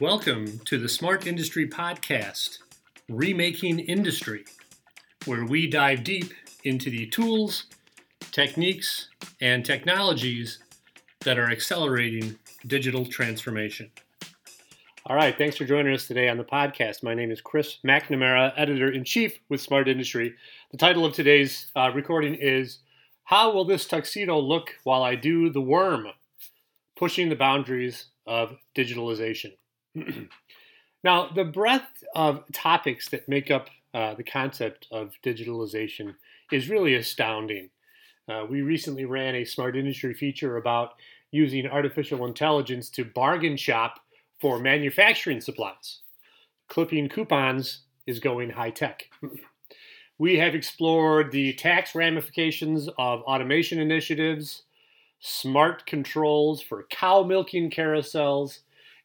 Welcome to the Smart Industry Podcast, Remaking Industry, where we dive deep into the tools, techniques, and technologies that are accelerating digital transformation. All right, thanks for joining us today on the podcast. My name is Chris McNamara, editor in chief with Smart Industry. The title of today's uh, recording is How Will This Tuxedo Look While I Do the Worm? Pushing the Boundaries of Digitalization. now, the breadth of topics that make up uh, the concept of digitalization is really astounding. Uh, we recently ran a smart industry feature about using artificial intelligence to bargain shop for manufacturing supplies. Clipping coupons is going high tech. we have explored the tax ramifications of automation initiatives, smart controls for cow milking carousels,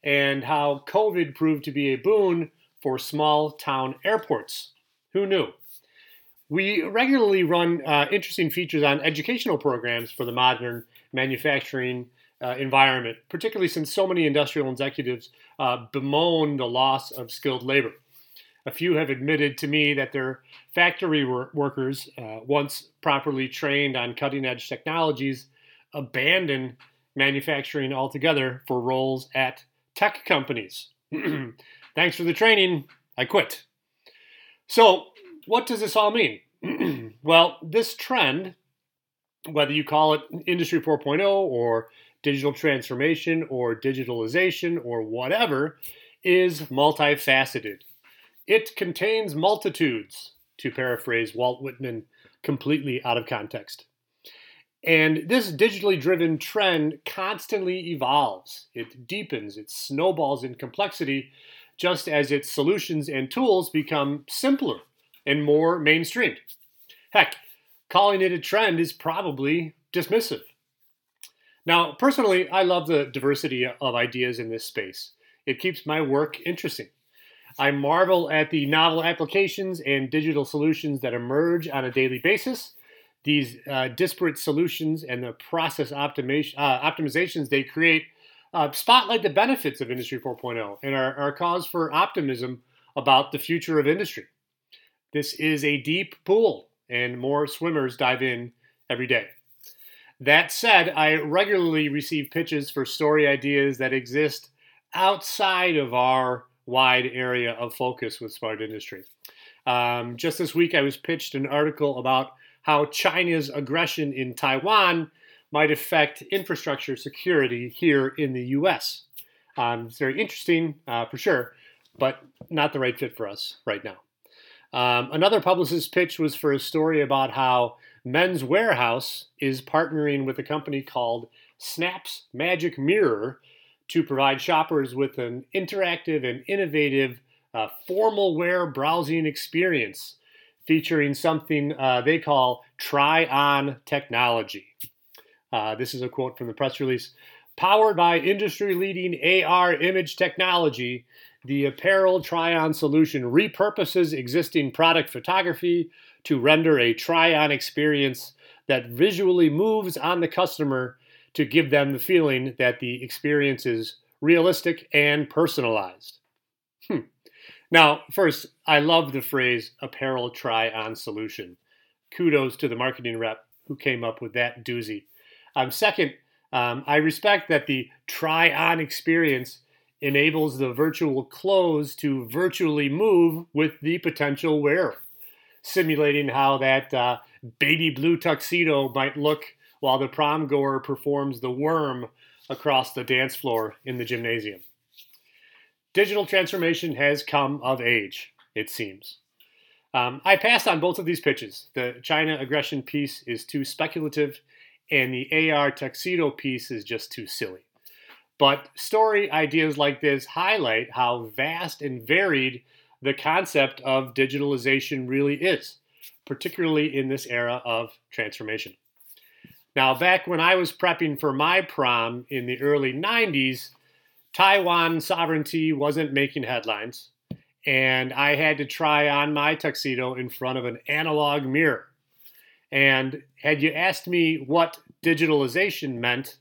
and how COVID proved to be a boon for small town airports. Who knew? We regularly run uh, interesting features on educational programs for the modern manufacturing uh, environment, particularly since so many industrial executives uh, bemoan the loss of skilled labor. A few have admitted to me that their factory wor- workers, uh, once properly trained on cutting edge technologies, abandon manufacturing altogether for roles at tech companies. Thanks for the training. I quit. So, what does this all mean? well, this trend, whether you call it Industry 4.0 or digital transformation or digitalization or whatever, is multifaceted. It contains multitudes, to paraphrase Walt Whitman completely out of context. And this digitally driven trend constantly evolves, it deepens, it snowballs in complexity, just as its solutions and tools become simpler and more mainstreamed. Heck, calling it a trend is probably dismissive. Now, personally, I love the diversity of ideas in this space. It keeps my work interesting. I marvel at the novel applications and digital solutions that emerge on a daily basis these uh, disparate solutions and the process optimization, uh, optimizations they create uh, spotlight the benefits of Industry 4.0 and are, are cause for optimism about the future of industry. This is a deep pool, and more swimmers dive in every day. That said, I regularly receive pitches for story ideas that exist outside of our wide area of focus with smart industry. Um, just this week, I was pitched an article about how China's aggression in Taiwan might affect infrastructure security here in the US. Um, it's very interesting uh, for sure, but not the right fit for us right now. Um, another publicist pitch was for a story about how Men's Wearhouse is partnering with a company called Snaps Magic Mirror to provide shoppers with an interactive and innovative uh, formal wear browsing experience featuring something uh, they call try on technology. Uh, this is a quote from the press release. Powered by industry leading AR image technology, the apparel try on solution repurposes existing product photography to render a try on experience that visually moves on the customer to give them the feeling that the experience is realistic and personalized. Now, first, I love the phrase apparel try on solution. Kudos to the marketing rep who came up with that doozy. Um, second, um, I respect that the try on experience enables the virtual clothes to virtually move with the potential wearer, simulating how that uh, baby blue tuxedo might look while the prom goer performs the worm across the dance floor in the gymnasium digital transformation has come of age, it seems. Um, I passed on both of these pitches. The China aggression piece is too speculative, and the AR tuxedo piece is just too silly. But story ideas like this highlight how vast and varied the concept of digitalization really is, particularly in this era of transformation. Now, back when I was prepping for my prom in the early 90s, Taiwan sovereignty wasn't making headlines, and I had to try on my tuxedo in front of an analog mirror. And had you asked me what digitalization meant,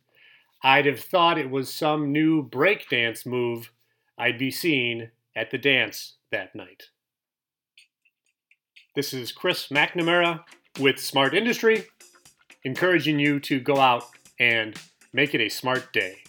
I'd have thought it was some new breakdance move I'd be seen at the dance that night. This is Chris McNamara with Smart Industry, encouraging you to go out and make it a smart day.